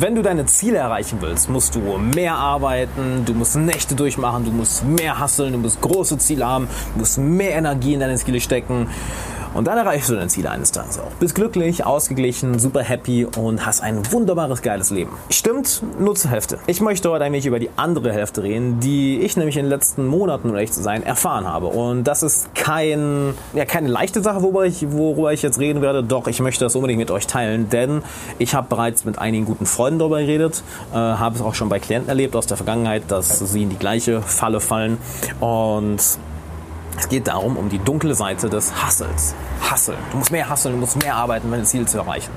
Wenn du deine Ziele erreichen willst, musst du mehr arbeiten, du musst Nächte durchmachen, du musst mehr hasseln, du musst große Ziele haben, du musst mehr Energie in deine Ziele stecken. Und dann erreichst du deine Ziele eines Tages auch. Bist glücklich, ausgeglichen, super happy und hast ein wunderbares, geiles Leben. Stimmt, nur zur Hälfte. Ich möchte heute eigentlich über die andere Hälfte reden, die ich nämlich in den letzten Monaten, um ehrlich zu sein, erfahren habe. Und das ist kein, ja, keine leichte Sache, worüber ich, worüber ich jetzt reden werde. Doch, ich möchte das unbedingt mit euch teilen, denn ich habe bereits mit einigen guten Freunden darüber geredet, äh, habe es auch schon bei Klienten erlebt aus der Vergangenheit, dass sie in die gleiche Falle fallen. Und es geht darum, um die dunkle Seite des Hustles. Hustle. Du musst mehr hustlen, du musst mehr arbeiten, um deine Ziele zu erreichen.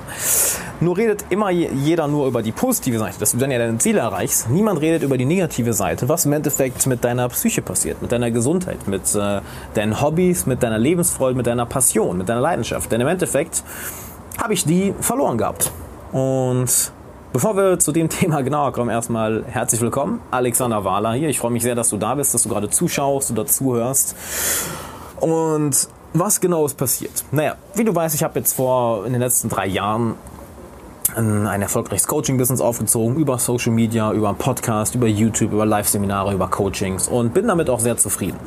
Nur redet immer jeder nur über die positive Seite, dass du dann ja deine Ziele erreichst. Niemand redet über die negative Seite, was im Endeffekt mit deiner Psyche passiert, mit deiner Gesundheit, mit äh, deinen Hobbys, mit deiner Lebensfreude, mit deiner Passion, mit deiner Leidenschaft. Denn im Endeffekt habe ich die verloren gehabt. Und Bevor wir zu dem Thema genauer kommen, erstmal herzlich willkommen. Alexander Wahler hier. Ich freue mich sehr, dass du da bist, dass du gerade zuschaust oder zuhörst. Und was genau ist passiert? Naja, wie du weißt, ich habe jetzt vor in den letzten drei Jahren ein erfolgreiches Coaching-Business aufgezogen über Social Media, über Podcast, über YouTube, über Live-Seminare, über Coachings und bin damit auch sehr zufrieden.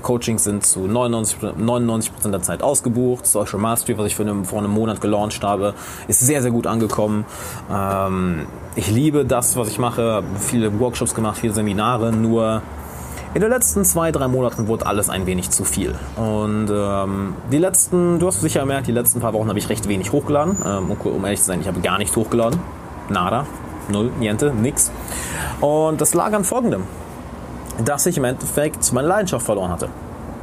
Coachings sind zu 99%, 99 der Zeit ausgebucht. Social Mastery, was ich vor einem, vor einem Monat gelauncht habe, ist sehr, sehr gut angekommen. Ähm, ich liebe das, was ich mache, viele Workshops gemacht, viele Seminare, nur in den letzten zwei, drei Monaten wurde alles ein wenig zu viel. Und ähm, die letzten, du hast sicher gemerkt, die letzten paar Wochen habe ich recht wenig hochgeladen. Ähm, um ehrlich zu sein, ich habe gar nicht hochgeladen. Nada, null, niente, nix. Und das lag an folgendem. Dass ich im Endeffekt meine Leidenschaft verloren hatte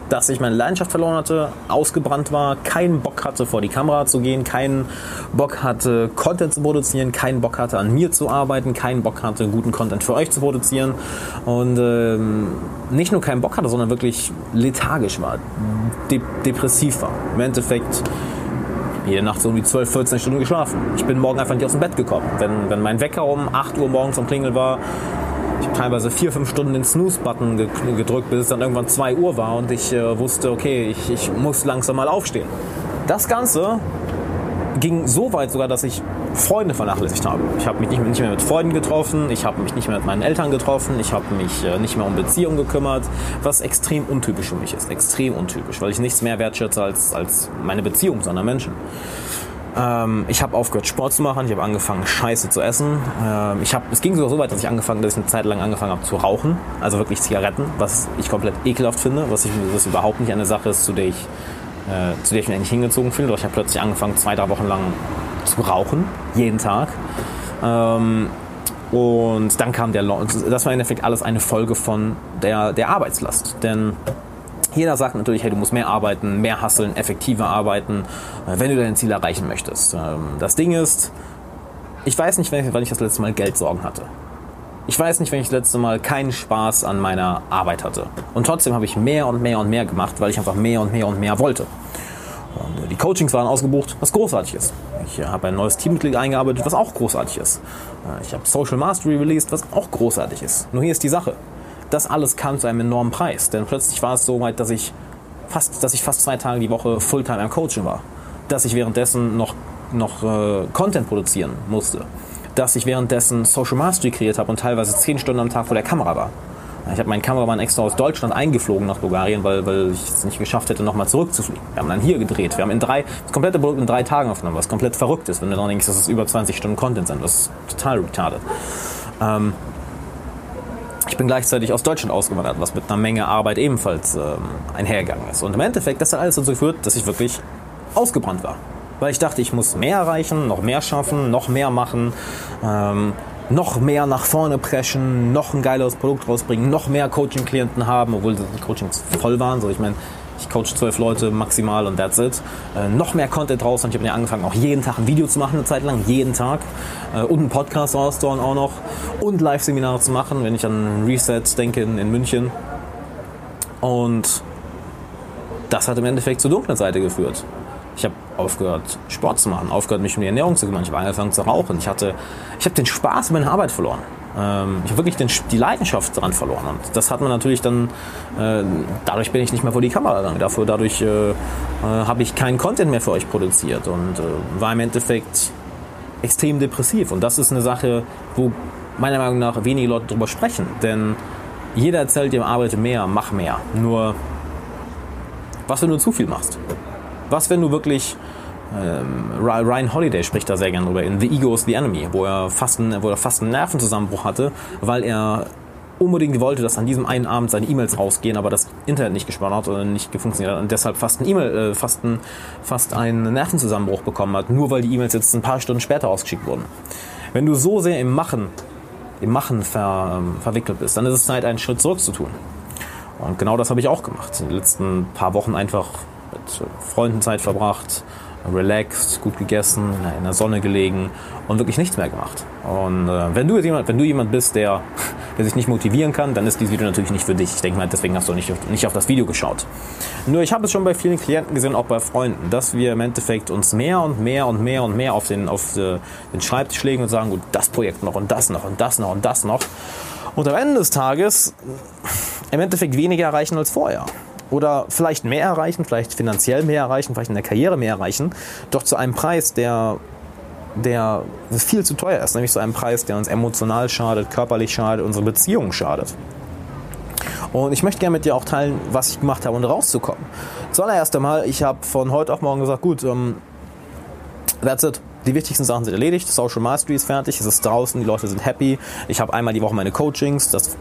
dass ich meine Leidenschaft verloren hatte, ausgebrannt war, keinen Bock hatte, vor die Kamera zu gehen, keinen Bock hatte, Content zu produzieren, keinen Bock hatte, an mir zu arbeiten, keinen Bock hatte, guten Content für euch zu produzieren und ähm, nicht nur keinen Bock hatte, sondern wirklich lethargisch war, de depressiv war. Im Endeffekt jede Nacht so um die 12, 14 Stunden geschlafen. Ich bin morgen einfach nicht aus dem Bett gekommen. Wenn, wenn mein Wecker um 8 Uhr morgens am Klingel war, ich teilweise vier, fünf Stunden den Snooze-Button gedrückt, bis es dann irgendwann 2 Uhr war und ich äh, wusste, okay, ich, ich muss langsam mal aufstehen. Das Ganze ging so weit sogar, dass ich Freunde vernachlässigt habe. Ich habe mich nicht, nicht, mehr mit Freunden getroffen, ich habe mich nicht mehr mit meinen Eltern getroffen, ich habe mich äh, nicht mehr um Beziehungen gekümmert, was extrem untypisch für mich ist. Extrem untypisch, weil ich nichts mehr wertschätze als, als meine Beziehung zu anderen Menschen. Ähm, ich habe aufgehört, Sport zu machen. Ich habe angefangen, Scheiße zu essen. Ähm, ich hab, es ging sogar so weit, dass ich angefangen, dass ich eine Zeit lang angefangen habe zu rauchen, also wirklich Zigaretten, was ich komplett ekelhaft finde, was ich was überhaupt nicht eine Sache ist, zu der ich, äh, zu der ich mich eigentlich hingezogen fühle. Doch ich habe plötzlich angefangen, zwei, drei Wochen lang zu rauchen, jeden Tag. Ähm, und dann kam der, das war im Endeffekt alles eine Folge von der, der Arbeitslast, denn jeder sagt natürlich, hey, du musst mehr arbeiten, mehr hasseln, effektiver arbeiten, äh, wenn du dein Ziel erreichen möchtest. Ähm, das Ding ist, ich weiß nicht, wann ich das letzte Mal Geldsorgen hatte. Ich weiß nicht, wenn ich das letzte Mal keinen Spaß an meiner Arbeit hatte. Und trotzdem habe ich mehr und mehr und mehr gemacht, weil ich einfach mehr und mehr und mehr wollte. Und äh, die Coachings waren ausgebucht, was großartig ist. Ich äh, habe ein neues Teammitglied eingearbeitet, was auch großartig ist. Ich habe Social Mastery released, was auch großartig ist. Nur hier ist die Sache das alles kam zu einem enormen Preis. Denn plötzlich war es so weit, dass ich fast, dass ich fast zwei Tage die Woche Fulltime am Coaching war. Dass ich währenddessen noch, noch äh, Content produzieren musste. Dass ich währenddessen Social Mastery kreiert habe und teilweise zehn Stunden am Tag vor der Kamera war. Ich habe meinen Kameramann extra aus Deutschland eingeflogen nach Bulgarien, weil, weil ich es nicht geschafft hätte, nochmal zurückzufliegen. Wir haben dann hier gedreht. Wir haben in drei, das komplette Produkt in drei Tagen aufgenommen, was komplett verrückt ist, wenn du dann denkst, dass es über 20 Stunden Content sind. Das ist total retarded. Ähm, bin gleichzeitig aus Deutschland ausgewandert, was mit einer Menge Arbeit ebenfalls ähm, einhergegangen ist. Und im Endeffekt, das hat alles dazu geführt, dass ich wirklich ausgebrannt war. Weil ich dachte, ich muss mehr erreichen, noch mehr schaffen, noch mehr machen, ähm, noch mehr nach vorne preschen, noch ein geileres Produkt rausbringen, noch mehr Coaching-Klienten haben, obwohl die Coachings voll waren. So, ich meine, ich coach zwölf Leute maximal und that's it. Äh, noch mehr Content raus und ich habe ja angefangen, auch jeden Tag ein Video zu machen, eine Zeit lang, jeden Tag. Äh, und einen Podcast rauszuhauen auch noch. Und Live-Seminare zu machen, wenn ich an Reset denke in, in München. Und das hat im Endeffekt zur dunklen Seite geführt. Ich habe aufgehört, Sport zu machen, aufgehört, mich um die Ernährung zu kümmern. Ich habe angefangen zu rauchen. Ich, ich habe den Spaß in meiner Arbeit verloren. Ähm, ich habe wirklich den, die Leidenschaft daran verloren. Und das hat man natürlich dann, äh, dadurch bin ich nicht mehr vor die Kamera gegangen. Dafür, dadurch äh, äh, habe ich keinen Content mehr für euch produziert und äh, war im Endeffekt extrem depressiv. Und das ist eine Sache, wo meiner Meinung nach wenige Leute darüber sprechen. Denn jeder erzählt dir, arbeite mehr, mach mehr. Nur, was, wenn du zu viel machst? Was, wenn du wirklich Ryan Holiday spricht da sehr gerne drüber in The Ego is the Enemy, wo er fast einen, wo er fast einen Nervenzusammenbruch hatte, weil er unbedingt wollte, dass an diesem einen Abend seine E-Mails rausgehen, aber das Internet nicht gespannt hat oder nicht funktioniert hat und deshalb fast, ein E-Mail, äh, fast, ein, fast einen Nervenzusammenbruch bekommen hat, nur weil die E-Mails jetzt ein paar Stunden später ausgeschickt wurden. Wenn du so sehr im Machen, im Machen ver, ähm, verwickelt bist, dann ist es Zeit, einen Schritt zurück zu tun. Und genau das habe ich auch gemacht. In den letzten paar Wochen einfach mit Freunden Zeit verbracht, relaxed, gut gegessen, in der Sonne gelegen und wirklich nichts mehr gemacht. Und äh, wenn, du jemand, wenn du jemand bist, der, der sich nicht motivieren kann, dann ist dieses Video natürlich nicht für dich. Ich denke mal, deswegen hast du nicht, nicht auf das Video geschaut. Nur ich habe es schon bei vielen Klienten gesehen, auch bei Freunden, dass wir im Endeffekt uns mehr und mehr und mehr und mehr auf den, auf äh, den Schreibtisch legen und sagen, gut, das Projekt noch und das noch und das noch und das noch. Und am Ende des Tages im Endeffekt weniger erreichen als vorher oder vielleicht mehr erreichen, vielleicht finanziell mehr erreichen, vielleicht in der Karriere mehr erreichen, doch zu einem Preis, der, der viel zu teuer ist, nämlich zu einem Preis, der uns emotional schadet, körperlich schadet, unsere Beziehungen schadet. Und ich möchte gerne mit dir auch teilen, was ich gemacht habe, um rauszukommen. Zuallererst einmal, ich habe von heute auf morgen gesagt, gut, ähm, that's it. Die wichtigsten Sachen sind erledigt, Social Mastery ist fertig, es ist draußen, die Leute sind happy. Ich habe einmal die Woche meine Coachings, das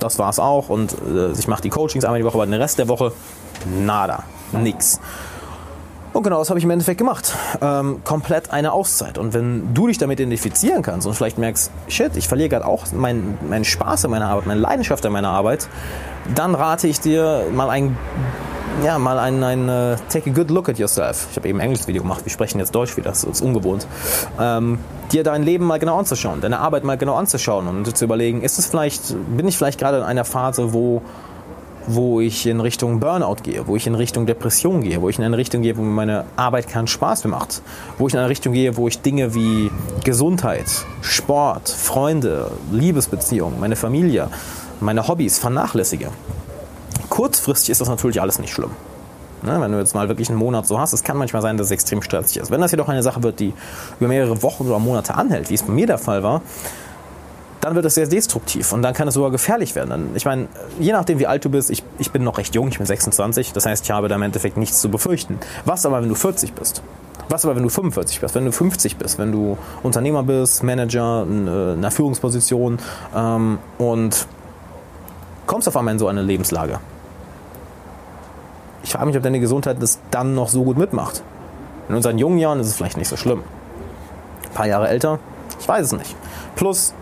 das war es auch. Und äh, ich mache die Coachings einmal die Woche, aber den Rest der Woche nada, nix. Und genau das habe ich im Endeffekt gemacht. Ähm, komplett eine Auszeit. Und wenn du dich damit identifizieren kannst und vielleicht merkst, shit, ich verliere gerade auch meinen mein Spaß an meiner Arbeit, meine Leidenschaft an meiner Arbeit, dann rate ich dir mal ein ja, mal ein, ein uh, Take a good look at yourself. Ich habe eben ein englisches Video gemacht, wir sprechen jetzt Deutsch wieder, das ist ungewohnt. Ähm, dir dein Leben mal genau anzuschauen, deine Arbeit mal genau anzuschauen und zu überlegen, ist es vielleicht, bin ich vielleicht gerade in einer Phase, wo, wo ich in Richtung Burnout gehe, wo ich in Richtung Depression gehe, wo ich in eine Richtung gehe, wo mir meine Arbeit keinen Spaß mehr macht, wo ich in eine Richtung gehe, wo ich Dinge wie Gesundheit, Sport, Freunde, Liebesbeziehungen, meine Familie, meine Hobbys vernachlässige. Kurzfristig ist das natürlich alles nicht schlimm. Ne, wenn du jetzt mal wirklich einen Monat so hast, es kann manchmal sein, dass es extrem stressig ist. Wenn das jedoch eine Sache wird, die über mehrere Wochen oder Monate anhält, wie es bei mir der Fall war, dann wird es sehr destruktiv und dann kann es sogar gefährlich werden. Ich meine, je nachdem wie alt du bist, ich, ich bin noch recht jung, ich bin 26, das heißt, ich habe da im Endeffekt nichts zu befürchten. Was aber, wenn du 40 bist? Was aber, wenn du 45 bist, wenn du 50 bist, wenn du Unternehmer bist, Manager, in einer Führungsposition ähm, und kommst auf einmal in so eine Lebenslage? Ich frage mich, ob deine Gesundheit das dann noch so gut mitmacht. In unseren jungen Jahren ist es vielleicht nicht so schlimm. Ein paar Jahre älter, ich weiß es nicht. Plus,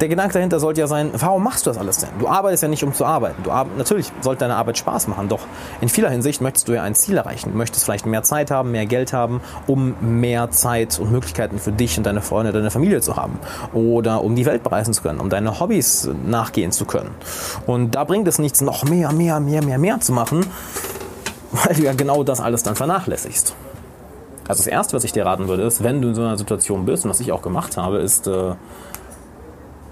der Gedanke dahinter sollte ja sein, warum machst du das alles denn? Du arbeitest ja nicht, um zu arbeiten. Du natürlich sollte deine Arbeit Spaß machen, doch in vieler Hinsicht möchtest du ja ein Ziel erreichen. Du möchtest vielleicht mehr Zeit haben, mehr Geld haben, um mehr Zeit und Möglichkeiten für dich und deine Freunde, deine Familie zu haben. Oder um die Welt bereisen zu können, um deine Hobbys nachgehen zu können. Und da bringt es nichts, noch mehr, mehr, mehr, mehr, mehr zu machen, weil du ja genau das alles dann vernachlässigst. Also das Erste, was ich dir raten würde, ist, wenn du in so einer Situation bist, und was ich auch gemacht habe, ist, äh,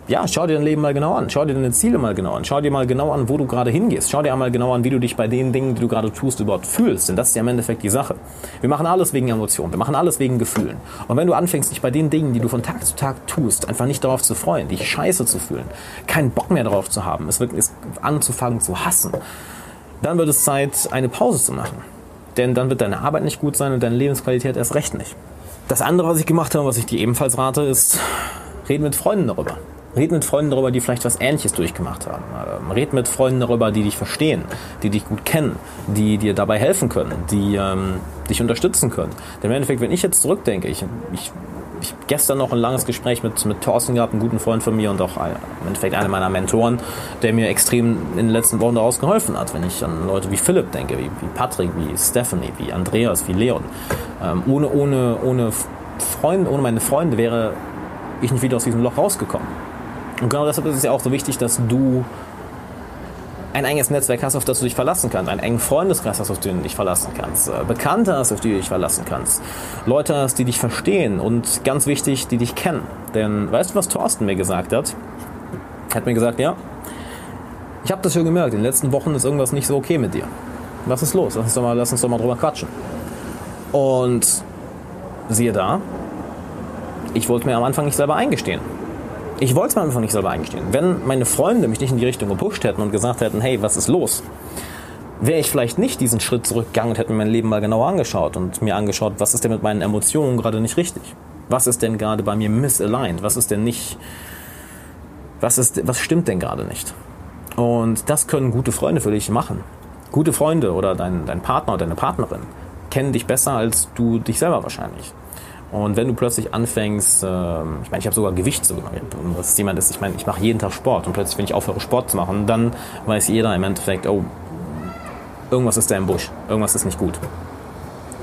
ja, schau dir dein Leben mal genau an. Schau dir deine Ziele mal genau an. Schau dir mal genau an, wo du gerade hingehst. Schau dir einmal genau an, wie du dich bei den Dingen, die du gerade tust, überhaupt fühlst. Denn das ist ja im Endeffekt die Sache. Wir machen alles wegen Emotionen. Wir machen alles wegen Gefühlen. Und wenn du anfängst, dich bei den Dingen, die du von Tag zu Tag tust, einfach nicht darauf zu freuen, dich scheiße zu fühlen, keinen Bock mehr darauf zu haben, es es anzufangen zu hassen, dann wird es Zeit, eine Pause zu machen. Denn dann wird deine Arbeit nicht gut sein und deine Lebensqualität erst recht nicht. Das andere, was ich gemacht habe, was ich dir ebenfalls rate, ist, reden mit Freunden darüber. Red mit Freunden darüber, die vielleicht was Ähnliches durchgemacht haben. Ähm, red mit Freunden darüber, die dich verstehen, die dich gut kennen, die dir dabei helfen können, die ähm, dich unterstützen können. Denn im Endeffekt, wenn ich jetzt zurückdenke, ich, ich ich habe gestern noch ein langes Gespräch mit, mit Thorsten gehabt, einen guten Freund von mir und auch im Endeffekt einer meiner Mentoren, der mir extrem in den letzten Wochen daraus geholfen hat. Wenn ich an Leute wie Philipp denke, wie, wie Patrick, wie Stephanie, wie Andreas, wie Leon. Ähm, ohne, ohne, ohne Freunde, ohne meine Freunde wäre ich nicht wieder aus diesem Loch rausgekommen. Und genau deshalb ist es ja auch so wichtig, dass du ein enges Netzwerk hast, auf das du dich verlassen kannst, einen engen Freundeskreis hast, auf den du dich verlassen kannst, äh, Bekannte hast, auf die du dich verlassen kannst, Leute hast, die dich verstehen und ganz wichtig, die dich kennen. Denn weißt du, was Thorsten mir gesagt hat? Er hat mir gesagt, ja, ich habe das schon gemerkt, in den letzten Wochen ist irgendwas nicht so okay mit dir. Was ist los? Lass uns doch mal, lass uns doch mal drüber quatschen. Und siehe da, ich wollte mir am Anfang nicht selber eingestehen. Ich wollte es mir einfach nicht selber eingestehen. Wenn meine Freunde mich nicht in die Richtung gepusht hätten und gesagt hätten, hey, was ist los? Wäre ich vielleicht nicht diesen Schritt zurückgegangen und hätte mir mein Leben mal genauer angeschaut und mir angeschaut, was ist denn mit meinen Emotionen gerade nicht richtig? Was ist denn gerade bei mir misaligned? Was ist denn nicht, was ist, was stimmt denn gerade nicht? Und das können gute Freunde für dich machen. Gute Freunde oder dein, dein Partner oder deine Partnerin kennen dich besser als du dich selber wahrscheinlich. Und wenn du plötzlich anfängst, äh, ich meine, ich habe sogar Gewicht sogar, was jemand ist, ich meine, ich mache jeden Tag Sport und plötzlich, wenn ich aufhöre Sport zu machen, dann weiß jeder im Endeffekt, oh, irgendwas ist da im Busch, irgendwas ist nicht gut.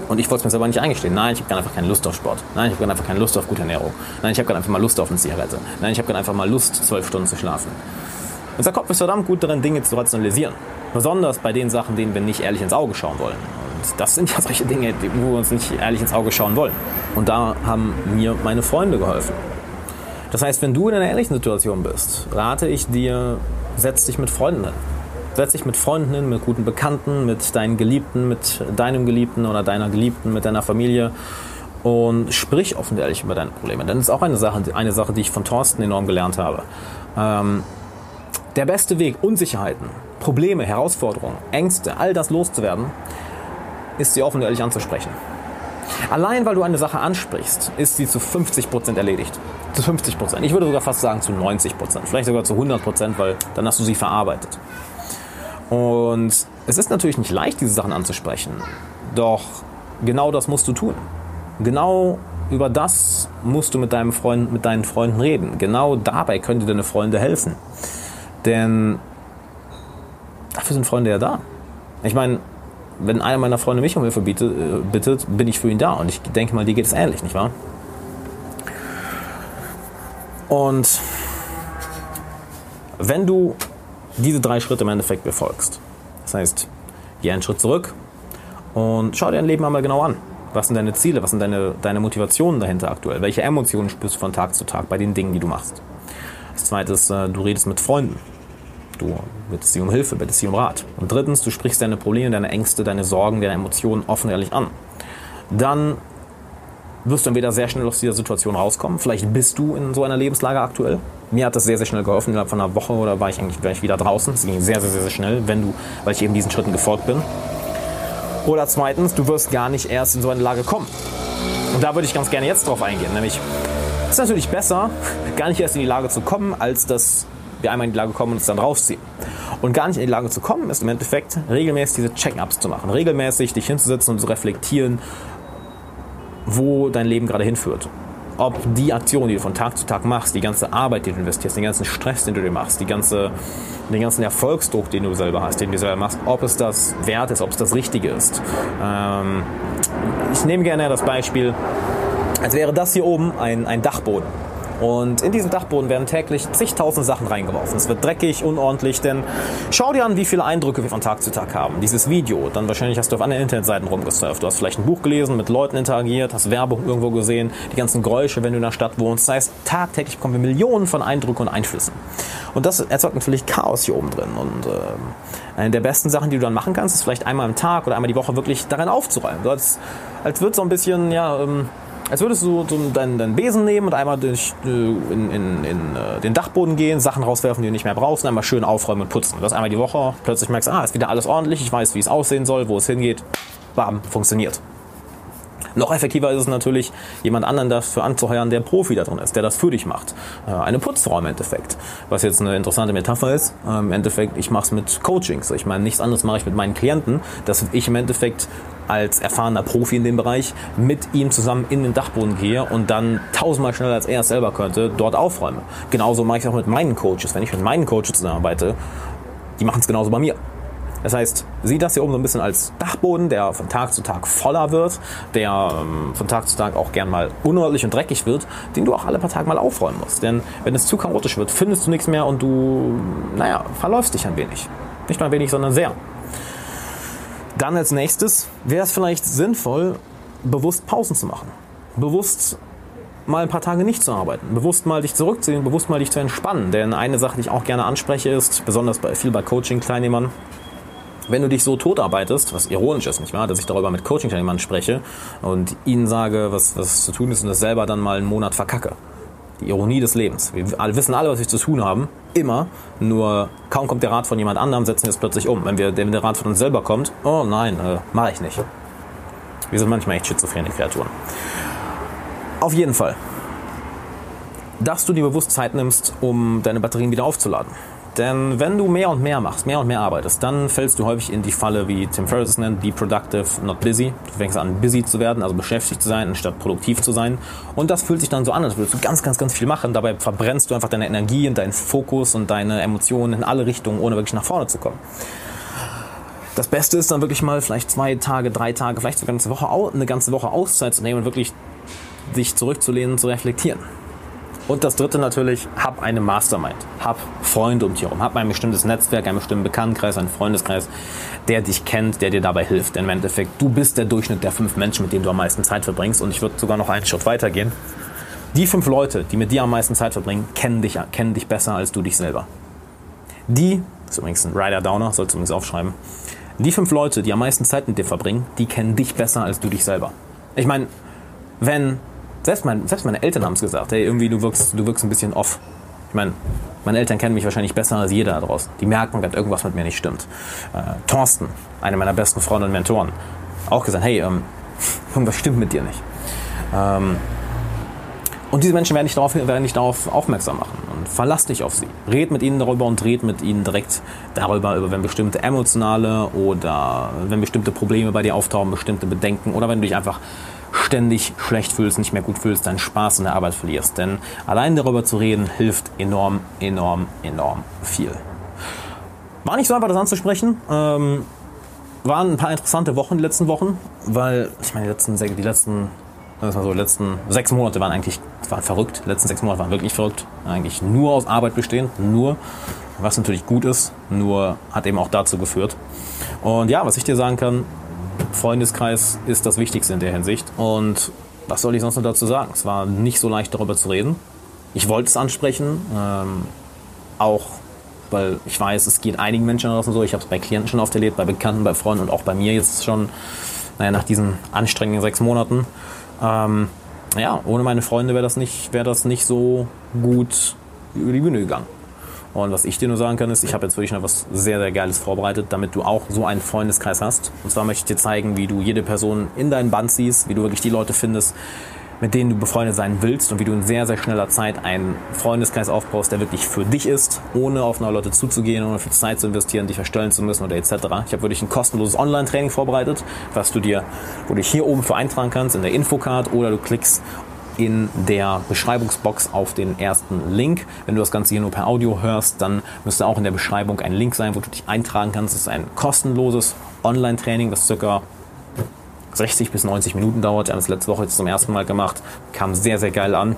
Und ich wollte es mir selber nicht eingestehen. Nein, ich habe einfach keine Lust auf Sport. Nein, ich habe einfach keine Lust auf gute Ernährung. Nein, ich habe einfach mal Lust auf eine Zigarette. Nein, ich habe einfach mal Lust, zwölf Stunden zu schlafen. Unser Kopf ist verdammt gut darin, Dinge zu rationalisieren. Besonders bei den Sachen, denen wir nicht ehrlich ins Auge schauen wollen. Das sind ja solche Dinge, wo wir uns nicht ehrlich ins Auge schauen wollen. Und da haben mir meine Freunde geholfen. Das heißt, wenn du in einer ähnlichen Situation bist, rate ich dir, setz dich mit Freunden hin. Setz dich mit Freunden mit guten Bekannten, mit deinen Geliebten, mit deinem Geliebten oder deiner Geliebten, mit deiner Familie und sprich offen und ehrlich über deine Probleme. Denn das ist auch eine Sache, eine Sache, die ich von Thorsten enorm gelernt habe. Ähm, der beste Weg, Unsicherheiten, Probleme, Herausforderungen, Ängste, all das loszuwerden, ist sie offen und ehrlich anzusprechen. Allein weil du eine Sache ansprichst, ist sie zu 50% erledigt. Zu 50%. Ich würde sogar fast sagen zu 90%. Vielleicht sogar zu 100%, weil dann hast du sie verarbeitet. Und es ist natürlich nicht leicht, diese Sachen anzusprechen. Doch genau das musst du tun. Genau über das musst du mit, deinem Freund, mit deinen Freunden reden. Genau dabei können dir deine Freunde helfen. Denn dafür sind Freunde ja da. Ich meine, wenn einer meiner Freunde mich um Hilfe bietet, äh, bittet, bin ich für ihn da. Und ich denke mal, dir geht es ähnlich, nicht wahr? Und wenn du diese drei Schritte im Endeffekt befolgst, das heißt, geh einen Schritt zurück und schau dir dein Leben einmal genau an. Was sind deine Ziele? Was sind deine, deine Motivationen dahinter aktuell? Welche Emotionen spürst du von Tag zu Tag bei den Dingen, die du machst? Das zweite ist, äh, du redest mit Freunden. Du bittest sie um Hilfe, bittest sie um Rat. Und drittens, du sprichst deine Probleme, deine Ängste, deine Sorgen, deine Emotionen offen ehrlich an. Dann wirst du entweder sehr schnell aus dieser Situation rauskommen. Vielleicht bist du in so einer Lebenslage aktuell. Mir hat das sehr, sehr schnell geholfen. Innerhalb von einer Woche oder war ich eigentlich gleich wieder draußen. Es ging sehr, sehr, sehr, sehr schnell, wenn du, weil ich eben diesen Schritten gefolgt bin. Oder zweitens, du wirst gar nicht erst in so eine Lage kommen. Und da würde ich ganz gerne jetzt drauf eingehen. Nämlich, es ist natürlich besser, gar nicht erst in die Lage zu kommen, als dass wir einmal in die Lage kommen und uns dann rausziehen. Und gar nicht in die Lage zu kommen, ist im Endeffekt regelmäßig diese Check-ups zu machen. Regelmäßig dich hinzusetzen und zu reflektieren, wo dein Leben gerade hinführt. Ob die Aktion, die du von Tag zu Tag machst, die ganze Arbeit, die du investierst, den ganzen Stress, den du dir machst, die ganze, den ganzen Erfolgsdruck, den du selber hast, den du selber machst, ob es das wert ist, ob es das Richtige ist. Ähm, ich nehme gerne das Beispiel, als wäre das hier oben ein, ein Dachboden. Und in diesen Dachboden werden täglich zigtausend Sachen reingeworfen. Es wird dreckig, unordentlich, denn schau dir an, wie viele Eindrücke wir von Tag zu Tag haben. Dieses Video, dann wahrscheinlich hast du auf anderen Internetseiten rumgesurft. Du hast vielleicht ein Buch gelesen, mit Leuten interagiert, hast Werbung irgendwo gesehen, die ganzen Geräusche, wenn du in der Stadt wohnst. Das heißt, tagtäglich bekommen wir Millionen von Eindrücken und Einflüssen. Und das erzeugt natürlich Chaos hier oben drin. Und äh, eine der besten Sachen, die du dann machen kannst, ist vielleicht einmal am Tag oder einmal die Woche wirklich darin aufzuräumen. So als, als wird so ein bisschen, ja, ähm, als würdest du so deinen, deinen Besen nehmen und einmal durch, äh, in, in, in äh, den Dachboden gehen, Sachen rauswerfen, die du nicht mehr brauchst, und einmal schön aufräumen und putzen. Das einmal die Woche. Plötzlich merkst du, ah, ist wieder alles ordentlich, ich weiß, wie es aussehen soll, wo es hingeht. Bam, funktioniert. Noch effektiver ist es natürlich, jemand anderen dafür anzuheuern, der Profi da drin ist, der das für dich macht. Äh, eine Putzfrau im Endeffekt. Was jetzt eine interessante Metapher ist. Im Endeffekt, ich mache es mit Coachings. Ich meine, nichts anderes mache ich mit meinen Klienten, dass ich im Endeffekt als erfahrener Profi in dem Bereich mit ihm zusammen in den Dachboden gehe und dann tausendmal schneller als er es selber könnte, dort aufräume. Genauso mache ich es auch mit meinen Coaches. Wenn ich mit meinen Coaches zusammenarbeite, die machen es genauso bei mir. Das heißt, sieh das hier oben so ein bisschen als Dachboden, der von Tag zu Tag voller wird, der ähm, von Tag zu Tag auch gern mal unordentlich und dreckig wird, den du auch alle paar Tage mal aufräumen musst. Denn wenn es zu chaotisch wird, findest du nichts mehr und du, naja, verläufst dich ein wenig. Nicht nur ein wenig, sondern sehr. Dann als nächstes wäre es vielleicht sinnvoll, bewusst Pausen zu machen. Bewusst mal ein paar Tage nicht zu arbeiten, bewusst mal dich zurückzuziehen, bewusst mal dich zu entspannen. Denn eine Sache, die ich auch gerne anspreche, ist, besonders bei, viel bei Coaching-Teilnehmern, wenn du dich so totarbeitest, was ironisch ist, nicht wahr, dass ich darüber mit Coaching-Teilnehmern spreche und ihnen sage, was, was zu tun ist und das selber dann mal einen Monat verkacke. Die Ironie des Lebens. Wir wissen alle, was wir zu tun haben. Immer. Nur kaum kommt der Rat von jemand anderem, setzen wir es plötzlich um. Wenn, wir, wenn der Rat von uns selber kommt, oh nein, äh, mache ich nicht. Wir sind manchmal echt schizophrene Kreaturen. Auf jeden Fall. Dass du dir bewusst Zeit nimmst, um deine Batterien wieder aufzuladen. Denn wenn du mehr und mehr machst, mehr und mehr arbeitest, dann fällst du häufig in die Falle, wie Tim Ferriss nennt, be productive, not busy. Du fängst an, busy zu werden, also beschäftigt zu sein, anstatt produktiv zu sein. Und das fühlt sich dann so an, als würdest du ganz, ganz, ganz viel machen. Dabei verbrennst du einfach deine Energie und deinen Fokus und deine Emotionen in alle Richtungen, ohne wirklich nach vorne zu kommen. Das Beste ist dann wirklich mal vielleicht zwei Tage, drei Tage, vielleicht sogar eine ganze Woche, eine ganze Woche Auszeit zu nehmen und wirklich sich zurückzulehnen, zu reflektieren. Und das dritte natürlich, hab eine Mastermind. Hab Freunde um dich herum. Hab ein bestimmtes Netzwerk, einen bestimmten Bekanntenkreis, einen Freundeskreis, der dich kennt, der dir dabei hilft. Denn im Endeffekt, du bist der Durchschnitt der fünf Menschen, mit denen du am meisten Zeit verbringst. Und ich würde sogar noch einen Schritt weitergehen. Die fünf Leute, die mit dir am meisten Zeit verbringen, kennen dich, kennen dich besser als du dich selber. Die, das ist übrigens ein Rider Downer, sollst du übrigens aufschreiben. Die fünf Leute, die am meisten Zeit mit dir verbringen, die kennen dich besser als du dich selber. Ich meine, wenn selbst, mein, selbst meine Eltern haben es gesagt, hey, irgendwie du wirkst, du wirkst ein bisschen off. Ich meine, meine Eltern kennen mich wahrscheinlich besser als jeder da draußen. Die merken, wenn irgendwas mit mir nicht stimmt. Äh, Thorsten, einer meiner besten Freunde und Mentoren, auch gesagt, hey, ähm, irgendwas stimmt mit dir nicht. Ähm, und diese Menschen werden dich, darauf, werden dich darauf aufmerksam machen. Und verlass dich auf sie. Red mit ihnen darüber und red mit ihnen direkt darüber, über wenn bestimmte emotionale oder wenn bestimmte Probleme bei dir auftauchen, bestimmte Bedenken oder wenn du dich einfach ständig schlecht fühlst, nicht mehr gut fühlst, deinen Spaß in der Arbeit verlierst. Denn allein darüber zu reden hilft enorm, enorm, enorm viel. War nicht so einfach, das anzusprechen. Ähm, waren ein paar interessante Wochen, die letzten Wochen, weil ich meine, die letzten, die letzten, so, die letzten sechs Monate waren eigentlich waren verrückt. Die letzten sechs Monate waren wirklich verrückt. Eigentlich nur aus Arbeit bestehend, nur, was natürlich gut ist, nur hat eben auch dazu geführt. Und ja, was ich dir sagen kann, Freundeskreis ist das Wichtigste in der Hinsicht. Und was soll ich sonst noch dazu sagen? Es war nicht so leicht darüber zu reden. Ich wollte es ansprechen, ähm, auch weil ich weiß, es geht einigen Menschen draußen so. Ich habe es bei Klienten schon oft erlebt, bei Bekannten, bei Freunden und auch bei mir jetzt schon, naja, nach diesen anstrengenden sechs Monaten. Ähm, ja, ohne meine Freunde wäre das, wär das nicht so gut über die Bühne gegangen. Und was ich dir nur sagen kann, ist, ich habe jetzt wirklich noch was sehr, sehr Geiles vorbereitet, damit du auch so einen Freundeskreis hast. Und zwar möchte ich dir zeigen, wie du jede Person in deinen Band siehst, wie du wirklich die Leute findest, mit denen du befreundet sein willst und wie du in sehr, sehr schneller Zeit einen Freundeskreis aufbaust, der wirklich für dich ist, ohne auf neue Leute zuzugehen, ohne viel Zeit zu investieren, dich verstellen zu müssen oder etc. Ich habe wirklich ein kostenloses Online-Training vorbereitet, was du dir, wo du dich hier oben für eintragen kannst in der Infocard oder du klickst in der Beschreibungsbox auf den ersten Link. Wenn du das Ganze hier nur per Audio hörst, dann müsste auch in der Beschreibung ein Link sein, wo du dich eintragen kannst. Es ist ein kostenloses Online-Training, das circa 60 bis 90 Minuten dauert. Wir haben es letzte Woche jetzt zum ersten Mal gemacht. Kam sehr, sehr geil an.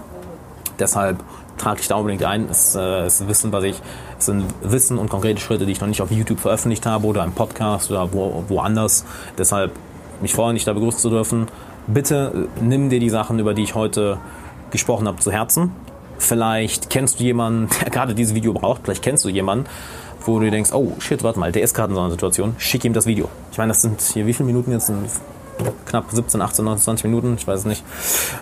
Deshalb trage ich da unbedingt ein. Es äh, ist Wissen, was ich, es sind Wissen und konkrete Schritte, die ich noch nicht auf YouTube veröffentlicht habe oder im Podcast oder wo, woanders. Deshalb mich freuen, dich da begrüßen zu dürfen bitte äh, nimm dir die Sachen, über die ich heute gesprochen habe, zu Herzen. Vielleicht kennst du jemanden, der gerade dieses Video braucht. Vielleicht kennst du jemanden, wo du denkst, oh shit, warte mal, der ist gerade in so einer Situation. Schick ihm das Video. Ich meine, das sind hier wie viele Minuten jetzt? Knapp 17, 18, 19, 20 Minuten, ich weiß es nicht.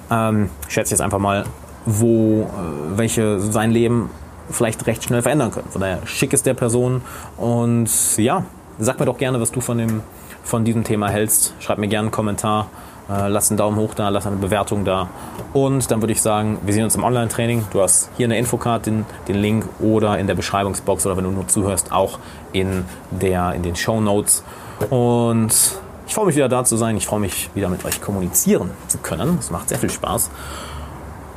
Ähm, schätze jetzt einfach mal, wo äh, welche sein Leben vielleicht recht schnell verändern können. Von daher schick es der Person und ja, sag mir doch gerne, was du von dem von diesem Thema hältst. Schreib mir gerne einen Kommentar lass einen Daumen hoch da, lass eine Bewertung da. Und dann würde ich sagen, wir sehen uns im Online-Training. Du hast hier in der Infocard den, den Link oder in der Beschreibungsbox oder wenn du nur zuhörst, auch in, der, in den Show Notes. Und ich freue mich wieder da zu sein. Ich freue mich wieder mit euch kommunizieren zu können. Das macht sehr viel Spaß.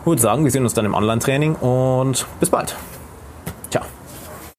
Ich würde sagen, wir sehen uns dann im Online-Training und bis bald.